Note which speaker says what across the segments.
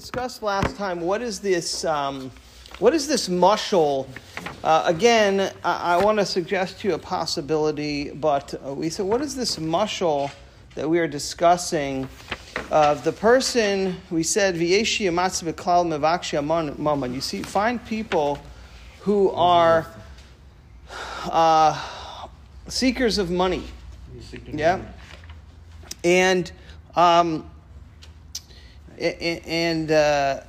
Speaker 1: discussed last time what is this um, what is this mushal uh, again i, I want to suggest to you a possibility but uh, we said what is this mushal that we are discussing? Of the person we said v'yeshi amatz b'klal mevakshi maman you see find people who are uh, seekers of money. Yeah. and um, and uh,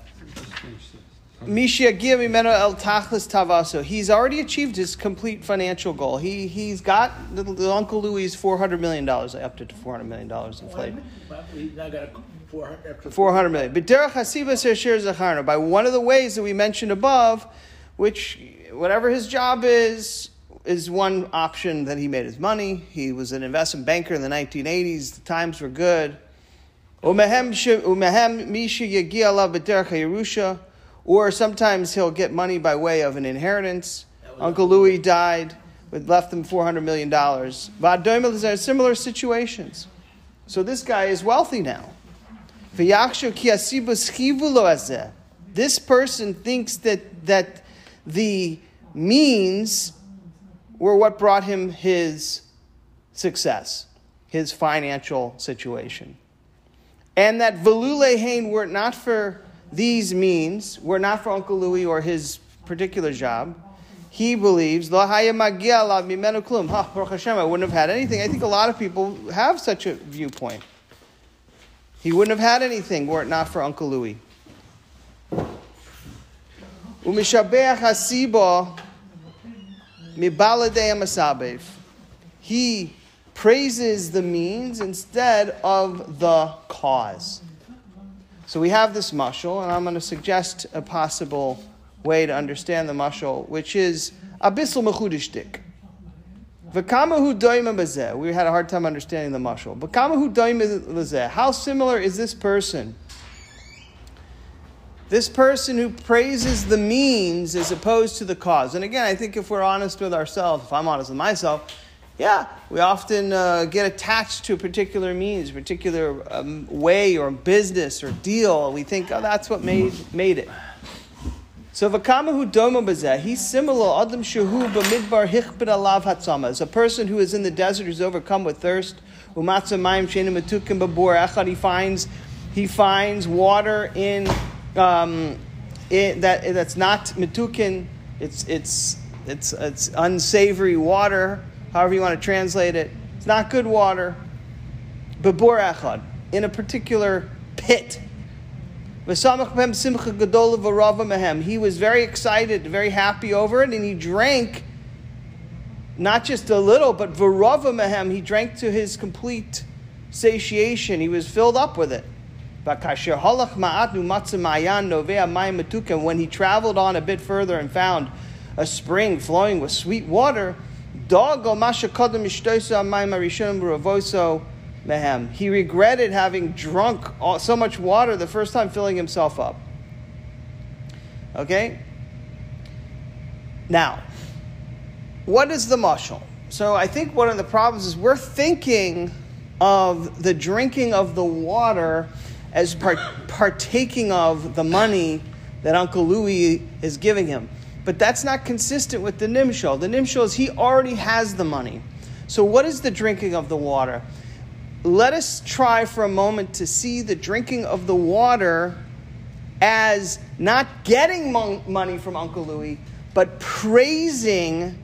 Speaker 1: El Tavaso. He's already achieved his complete financial goal. He he's got the, the Uncle Louis four hundred million dollars. I upped it to four hundred million dollars inflated. Four hundred million. But by one of the ways that we mentioned above, which whatever his job is, is one option that he made his money. He was an investment banker in the 1980s. The times were good. Or sometimes he'll get money by way of an inheritance. Uncle Louis died, but left them $400 million. Similar situations. So this guy is wealthy now. This person thinks that, that the means were what brought him his success, his financial situation and that Velule Hain were not for these means, were not for Uncle Louis or his particular job, he believes, Lo Hashem, I wouldn't have had anything. I think a lot of people have such a viewpoint. He wouldn't have had anything were it not for Uncle Louis. He praises the means instead of the cause. So we have this mushal, and I'm going to suggest a possible way to understand the mushal, which is abyssal mechudishtik. We had a hard time understanding the mushal. How similar is this person? This person who praises the means as opposed to the cause. And again, I think if we're honest with ourselves, if I'm honest with myself, yeah, we often uh, get attached to a particular means, a particular um, way or business or deal. We think, oh, that's what made, made it. So v'kamahu doma bazeh, he's similar adam shehu b'midbar hichbid alav hatzama. As a person who is in the desert who's overcome with thirst, umatzah mayim shenim metukim babor he finds, he finds water in, um, that, that's not metukin, it's, it's, it's, it's unsavory water however you want to translate it. It's not good water. Babur echad, in a particular pit. He was very excited, very happy over it, and he drank not just a little, but varava. He drank to his complete satiation. He was filled up with it. When he traveled on a bit further and found a spring flowing with sweet water, he regretted having drunk so much water the first time filling himself up. Okay? Now, what is the mushal? So I think one of the problems is we're thinking of the drinking of the water as part- partaking of the money that Uncle Louis is giving him. But that's not consistent with the nimshal. The nimshal is he already has the money. So, what is the drinking of the water? Let us try for a moment to see the drinking of the water as not getting money from Uncle Louis, but praising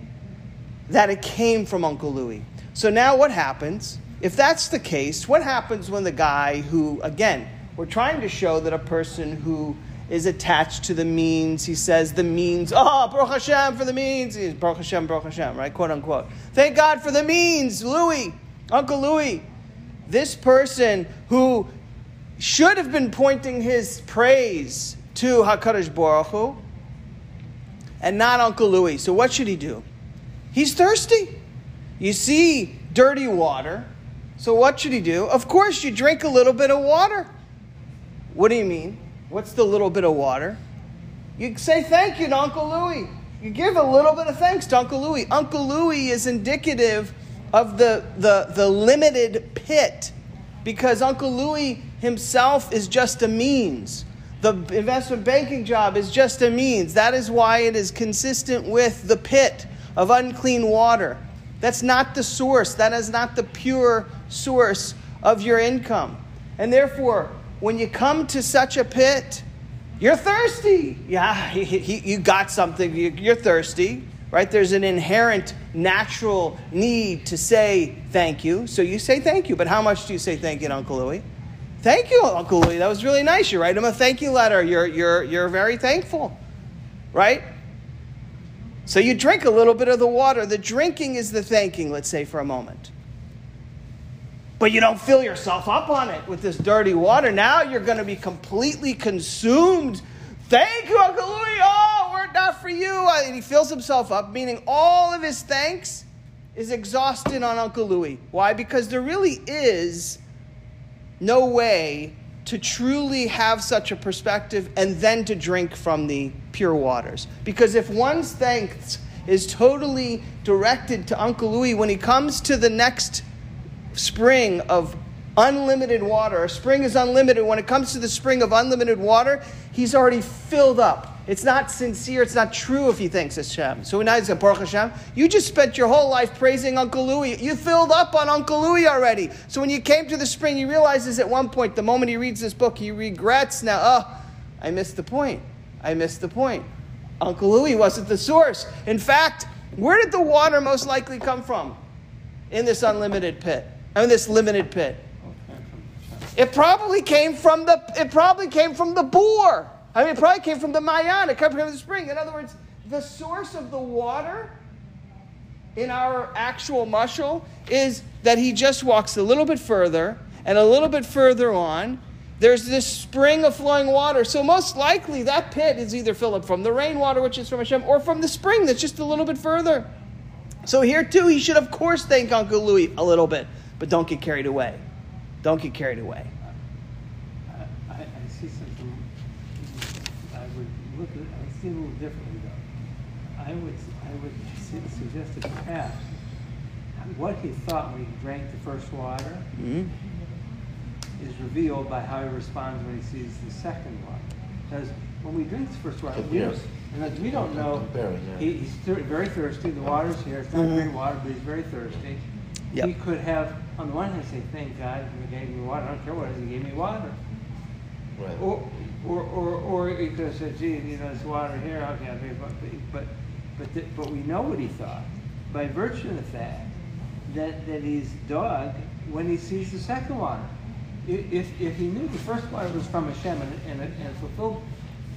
Speaker 1: that it came from Uncle Louis. So, now what happens? If that's the case, what happens when the guy who, again, we're trying to show that a person who is attached to the means. He says the means, oh, Baruch Hashem for the means. Baruch Hashem, Baruch Hashem, right? Quote unquote. Thank God for the means, Louis, Uncle Louis. This person who should have been pointing his praise to HaKadosh Baruch Hu and not Uncle Louis. So what should he do? He's thirsty. You see dirty water. So what should he do? Of course, you drink a little bit of water. What do you mean? What's the little bit of water? You say thank you to Uncle Louis. You give a little bit of thanks to Uncle Louis. Uncle Louis is indicative of the, the, the limited pit because Uncle Louis himself is just a means. The investment banking job is just a means. That is why it is consistent with the pit of unclean water. That's not the source. That is not the pure source of your income. And therefore, when you come to such a pit, you're thirsty. Yeah, you got something. You're thirsty, right? There's an inherent natural need to say thank you. So you say thank you. But how much do you say thank you to Uncle Louie? Thank you, Uncle Louie. That was really nice. You write him a thank you letter. You're, you're, you're very thankful, right? So you drink a little bit of the water. The drinking is the thanking, let's say, for a moment. But you don't fill yourself up on it with this dirty water. Now you're going to be completely consumed. Thank you, Uncle Louie. Oh, we're not for you. And he fills himself up, meaning all of his thanks is exhausted on Uncle Louie. Why? Because there really is no way to truly have such a perspective and then to drink from the pure waters. Because if one's thanks is totally directed to Uncle Louie when he comes to the next spring of unlimited water, a spring is unlimited. When it comes to the spring of unlimited water, he's already filled up. It's not sincere, it's not true if he thinks it's Hashem. So now he's going, Baruch Hashem, you just spent your whole life praising Uncle Louie. You filled up on Uncle Louie already. So when you came to the spring, he realizes at one point, the moment he reads this book, he regrets now, oh, I missed the point. I missed the point. Uncle Louie wasn't the source. In fact, where did the water most likely come from? In this unlimited pit. I mean this limited pit. It probably came from the it probably came from the bor. I mean, it probably came from the Mayan. It came from the spring. In other words, the source of the water in our actual mushal is that he just walks a little bit further and a little bit further on. There's this spring of flowing water. So, most likely, that pit is either filled up from the rainwater, which is from Hashem, or from the spring that's just a little bit further. So, here too, he should, of course, thank Uncle Louis a little bit, but don't get carried away. Don't get carried away.
Speaker 2: I, I, I see something. I would look at. I see a little differently though. I would, I would suggest that perhaps what he thought when he drank the first water mm-hmm. is revealed by how he responds when he sees the second water. Because when we drink the first water, we don't, and we don't know, he, he's thir- very thirsty. The water's here. It's not mm-hmm. great water, but he's very thirsty. Yep. He could have, on the one hand, I say, "Thank God he gave me water. I don't care what it is. He gave me water." Right. Or, or, or, or he could have said, gee, you know, there's water here, okay, okay but, but, but, the, but we know what he thought by virtue of the fact that, that he's dug when he sees the second water. If, if he knew the first water was from Hashem and, and, and fulfilled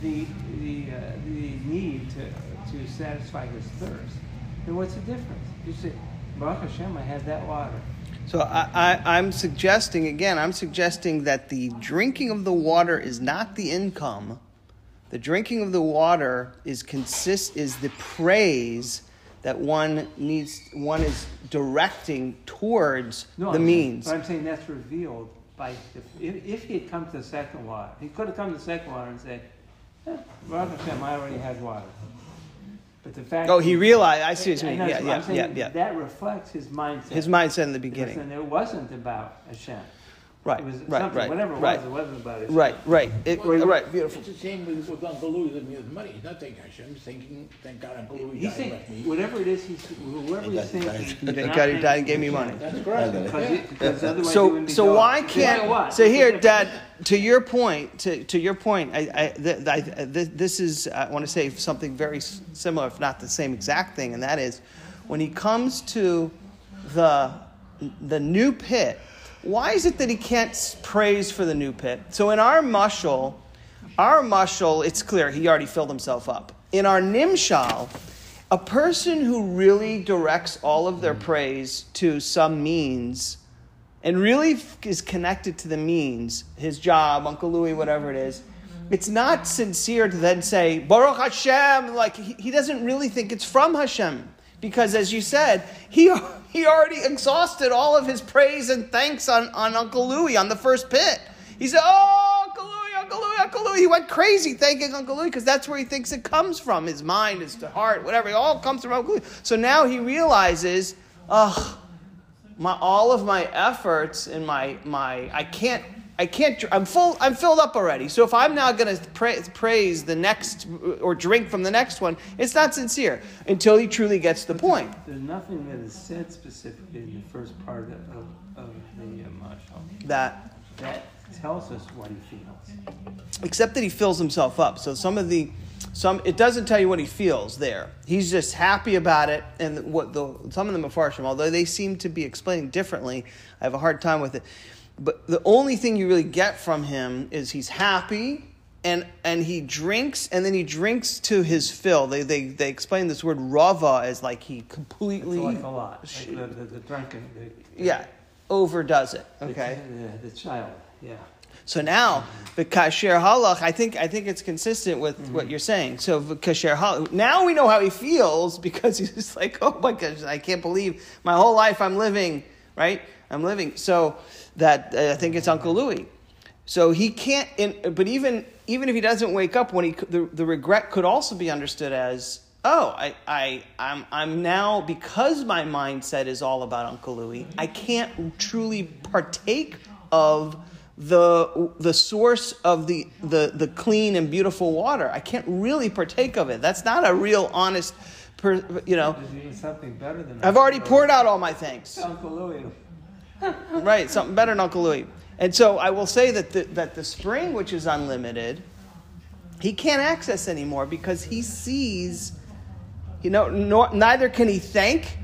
Speaker 2: the, the, uh, the need to, to satisfy his thirst, then what's the difference? You say, Baruch Hashem, I had that water.
Speaker 1: So I, am suggesting again, I'm suggesting that the drinking of the water is not the income. The drinking of the water is consist is the praise that one needs one is directing towards no, the
Speaker 2: I'm
Speaker 1: means.
Speaker 2: Saying, but I'm saying that's revealed by if, if he had come to the second water, he could have come to the second water and said, eh, Hashem, I already had water. But the fact.
Speaker 1: Oh, he realized. I see what you mean. Yeah, yeah, yeah, yeah.
Speaker 2: That reflects his mindset.
Speaker 1: His mindset in the beginning.
Speaker 2: And it wasn't about Hashem.
Speaker 1: Right,
Speaker 2: it was
Speaker 1: right, right,
Speaker 2: whatever it
Speaker 1: right.
Speaker 2: was, it wasn't about Hashem.
Speaker 1: Right, right, it,
Speaker 3: well, uh,
Speaker 1: right, beautiful.
Speaker 3: It's the same with, with Uncle Louie giving me his money. He's not thanking Hashem. He's thanking, thank God Uncle Louie
Speaker 2: he's
Speaker 3: died left me.
Speaker 2: Whatever it is, he's, whoever he's thinking.
Speaker 1: Thank God he died and gave me money.
Speaker 3: That's correct.
Speaker 2: Because, because otherwise
Speaker 1: so, so why can't, so here, Dad, to your point, to, to your point, I, I, th- I, th- this is, I want to say something very similar, if not the same exact thing, and that is when he comes to the, the new pit, why is it that he can't praise for the new pit? So in our mushal, our mushal, it's clear he already filled himself up. In our nimshal, a person who really directs all of their praise to some means and really is connected to the means, his job, Uncle Louie, whatever it is, it's not sincere to then say, Baruch Hashem, like he, he doesn't really think it's from Hashem. Because as you said, he, he already exhausted all of his praise and thanks on, on Uncle Louie on the first pit. He said, Oh, Uncle Louie, Uncle Louie, Uncle Louie. He went crazy thanking Uncle Louie because that's where he thinks it comes from. His mind, his heart, whatever. It all comes from Uncle Louie. So now he realizes, oh, my, all of my efforts and my, my I can't I can't. I'm full. I'm filled up already. So if I'm now going to pra- praise the next or drink from the next one, it's not sincere until he truly gets the point.
Speaker 2: There's nothing that is said specifically in the first part of, of, of the uh, mashal
Speaker 1: That
Speaker 2: that tells us what he feels.
Speaker 1: except that he fills himself up. So some of the some it doesn't tell you what he feels there. He's just happy about it, and what the some of the mafarshim, although they seem to be explaining differently, I have a hard time with it. But the only thing you really get from him is he's happy. And, and he drinks and then he drinks to his fill. They, they, they explain this word rava as like he
Speaker 2: It's
Speaker 1: completely
Speaker 2: like a lot, like the, the, the drunken, the,
Speaker 1: yeah overdoes it. Okay.
Speaker 2: the, child, yeah.
Speaker 1: So now the kasher halach, I think I think it's consistent with mm-hmm. what you're saying. So kasher halach. Now we know how he feels because he's like, oh my gosh, I can't believe my whole life I'm living right. I'm living. So that uh, I think it's Uncle Louis. So he can't. In, but even even if he doesn't wake up when he the, the regret could also be understood as. Oh, I, I, I'm, I'm now because my mindset is all about Uncle Louis. I can't truly partake of the the source of the, the the clean and beautiful water. I can't really partake of it. That's not a real honest, per, you know.
Speaker 2: Something better than
Speaker 1: I've already poured out all my thanks.
Speaker 2: Uncle Louis.
Speaker 1: Right, something better than Uncle Louis. And so I will say that the, that the spring, which is unlimited, he can't access anymore because he sees, you know, nor, neither can he thank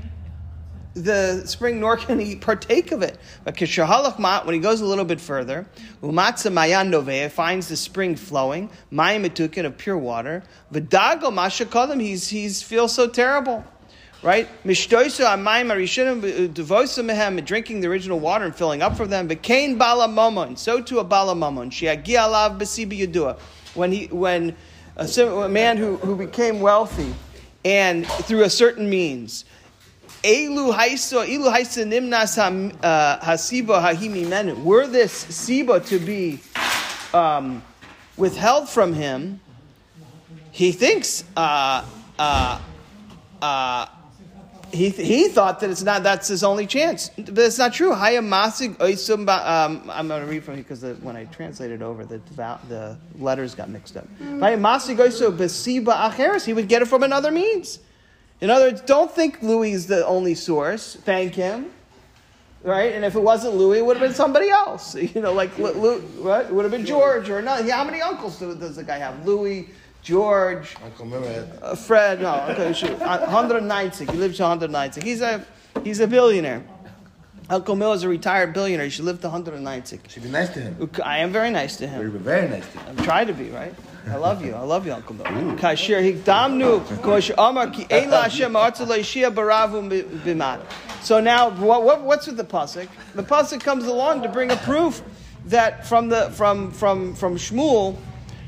Speaker 1: the spring nor can he partake of it. But kishahalach mat, when he goes a little bit further, umatza mayan noveh, finds the spring flowing, mayim etukin of pure water. V'dago mashakalim, he's he's feels so terrible. Right? Mishtoiso amayim arishonim devosa mehem, drinking the original water and filling up for them. V'kain bala momon, so to a bala momon. Shiagi alav b'sibi yudua. When he when a, a man who, who became wealthy and through a certain means. Elu haiso, elu haisa nimnas uh, hasiba hahimi menu. Were this siba to be um, withheld from him, he thinks uh, uh, uh, he, he thought that it's not that's his only chance, but it's not true. Hayamasig oisum um, I'm going to read from here because when I translated over, the the letters got mixed up. Hayamasig oisum besiba acheres. He would get it from another means. In other words, don't think Louis is the only source. Thank him. Right? And if it wasn't Louis, it would have been somebody else. You know, like, Lu- Lu- what? It would have been George or not. How many uncles do, does the guy have? Louis, George,
Speaker 4: Uncle Mehmet.
Speaker 1: uh, Fred. No, okay, shoot. Uh, 190. He lives to 190. He's a, he's a billionaire. Uncle Mill is a retired billionaire. He should live to 190.
Speaker 4: Should be nice to him.
Speaker 1: I am very nice to
Speaker 4: him.
Speaker 1: Him.
Speaker 4: very nice to him.
Speaker 1: I'm trying to be, right? I love you. I love you, Uncle Bill. Kasher hikdamnu amar ki ela Hashem baravu. So now, what, what, what's with the pasuk? The pasuk comes along to bring a proof that from the from from from Shmuel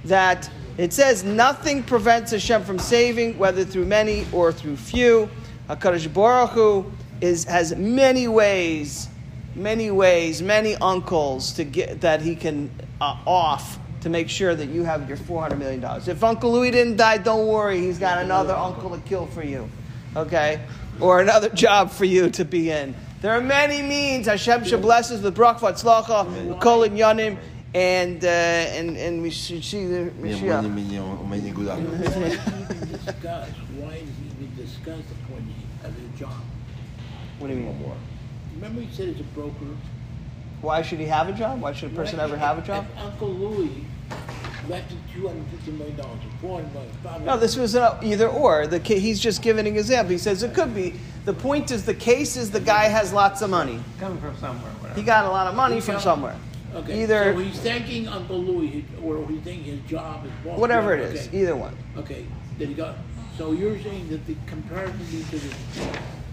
Speaker 1: that it says nothing prevents Hashem from saving, whether through many or through few. Hakadosh Baruch Hu is has many ways, many ways, many uncles to get that he can uh, off to make sure that you have your four hundred million dollars. If Uncle Louis didn't die, don't worry, he's got another uncle to kill for you, okay, or another job for you to be in. There are many means. Hashem should bless us with bracha, tzlacha, kol yanim, and uh, and and we should see the Mashiach.
Speaker 3: Why did he even discuss, why did he even discuss the point of job?
Speaker 1: What do you mean?
Speaker 3: Remember he said he's a broker?
Speaker 1: Why should he have a job? Why should a person
Speaker 3: Right?
Speaker 1: ever have a job?
Speaker 3: If Uncle Louis left him two hundred fifty million dollars, or four hundred million, five
Speaker 1: No, this was an either or. The ca- he's just giving an example. He says it could be. The point is, the case is the guy has lots of money.
Speaker 2: Coming from somewhere, whatever.
Speaker 1: He got a lot of money from somewhere.
Speaker 3: Okay,
Speaker 1: Either
Speaker 3: so he's thanking Uncle Louis, or he's thanking his job, his boss.
Speaker 1: whatever it
Speaker 3: whatever, okay.
Speaker 1: either one.
Speaker 3: Okay, then he got, so you're saying that the comparison to the,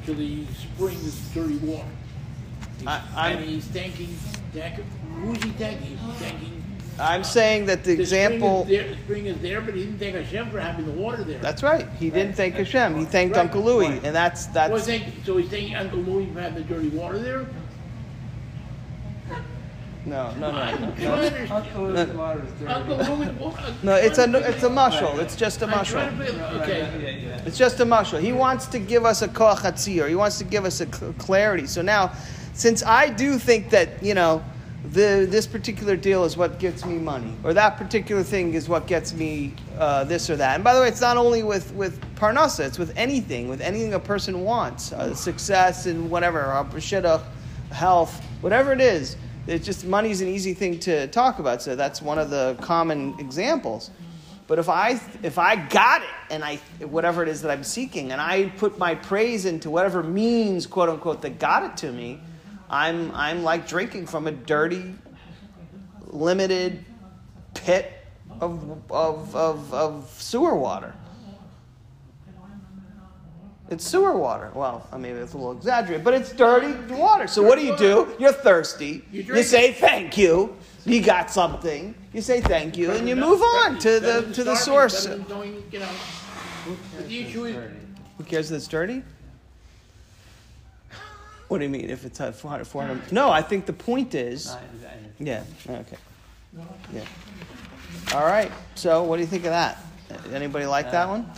Speaker 3: to the spring is dirty water? He's-
Speaker 1: I- I'm-
Speaker 3: And he's thanking, thank- who's he thanking? He's thanking.
Speaker 1: I'm saying that the
Speaker 3: the spring is
Speaker 1: example.
Speaker 3: there- The spring is there, but he didn't thank Hashem for having the water there.
Speaker 1: That's right. He didn't thank Hashem. He thanked
Speaker 3: Right.
Speaker 1: Uncle Louis,
Speaker 3: Right.
Speaker 1: and that's
Speaker 3: Well,
Speaker 1: that's.
Speaker 3: thank, so he's thanking Uncle Louis for having the dirty water there?
Speaker 1: No, no, no,
Speaker 3: I
Speaker 1: no.
Speaker 3: don't
Speaker 1: no.
Speaker 3: understand.
Speaker 2: Uncle Louis' water is dirty.
Speaker 3: Uncle Louis.
Speaker 1: No, it's a
Speaker 3: I'm
Speaker 1: it's a mushal. It's just a
Speaker 3: trying to figure-
Speaker 2: Right,
Speaker 3: Okay.
Speaker 2: yeah, yeah.
Speaker 1: It's just a mushal. He wants to give us a koach hatzir. He wants to give us a cl- clarity. So now, since I do think that you know the this particular deal is what gets me money, or that particular thing is what gets me uh, this or that. And by the way, it's not only with with parnasa; it's with anything, with anything a person wants, uh, success and whatever, uh, shidduch, health, whatever it is. It's just money's an easy thing to talk about, so that's one of the common examples. But if I if I got it and I whatever it is that I'm seeking, and I put my praise into whatever means, quote unquote, that got it to me, I'm I'm like drinking from a dirty, limited pit of of of, of sewer water. It's sewer water. Well, I mean, it's a little exaggerated, but it's dirty water. So what do you do? You're thirsty.
Speaker 3: You
Speaker 1: You say thank you. You got something. You say thank you, and you move on to the to the source.
Speaker 3: Better than knowing, you know, But the issue is,
Speaker 1: Who cares if it's dirty? What do you mean if it's at 400, 400? No, I think the point is.
Speaker 2: Not exactly.
Speaker 1: Yeah, okay. Yeah. All right, so what do you think of that? Anybody like that one?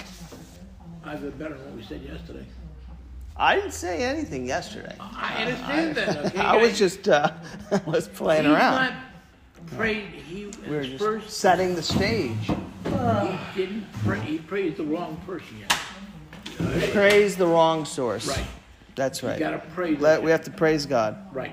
Speaker 3: I have it better than what we said yesterday.
Speaker 1: I didn't say anything yesterday.
Speaker 3: I understand that, okay?
Speaker 1: I was
Speaker 3: guys?
Speaker 1: just uh, was playing
Speaker 3: He's
Speaker 1: around.
Speaker 3: not prayed, he,
Speaker 1: We were
Speaker 3: at
Speaker 1: just
Speaker 3: first,
Speaker 1: setting the stage.
Speaker 3: he didn't pray, he praised the wrong person yet.
Speaker 1: Praise the wrong source.
Speaker 3: Right.
Speaker 1: That's
Speaker 3: You
Speaker 1: right.
Speaker 3: gotta praise.
Speaker 1: Let, we have to praise God.
Speaker 3: Right.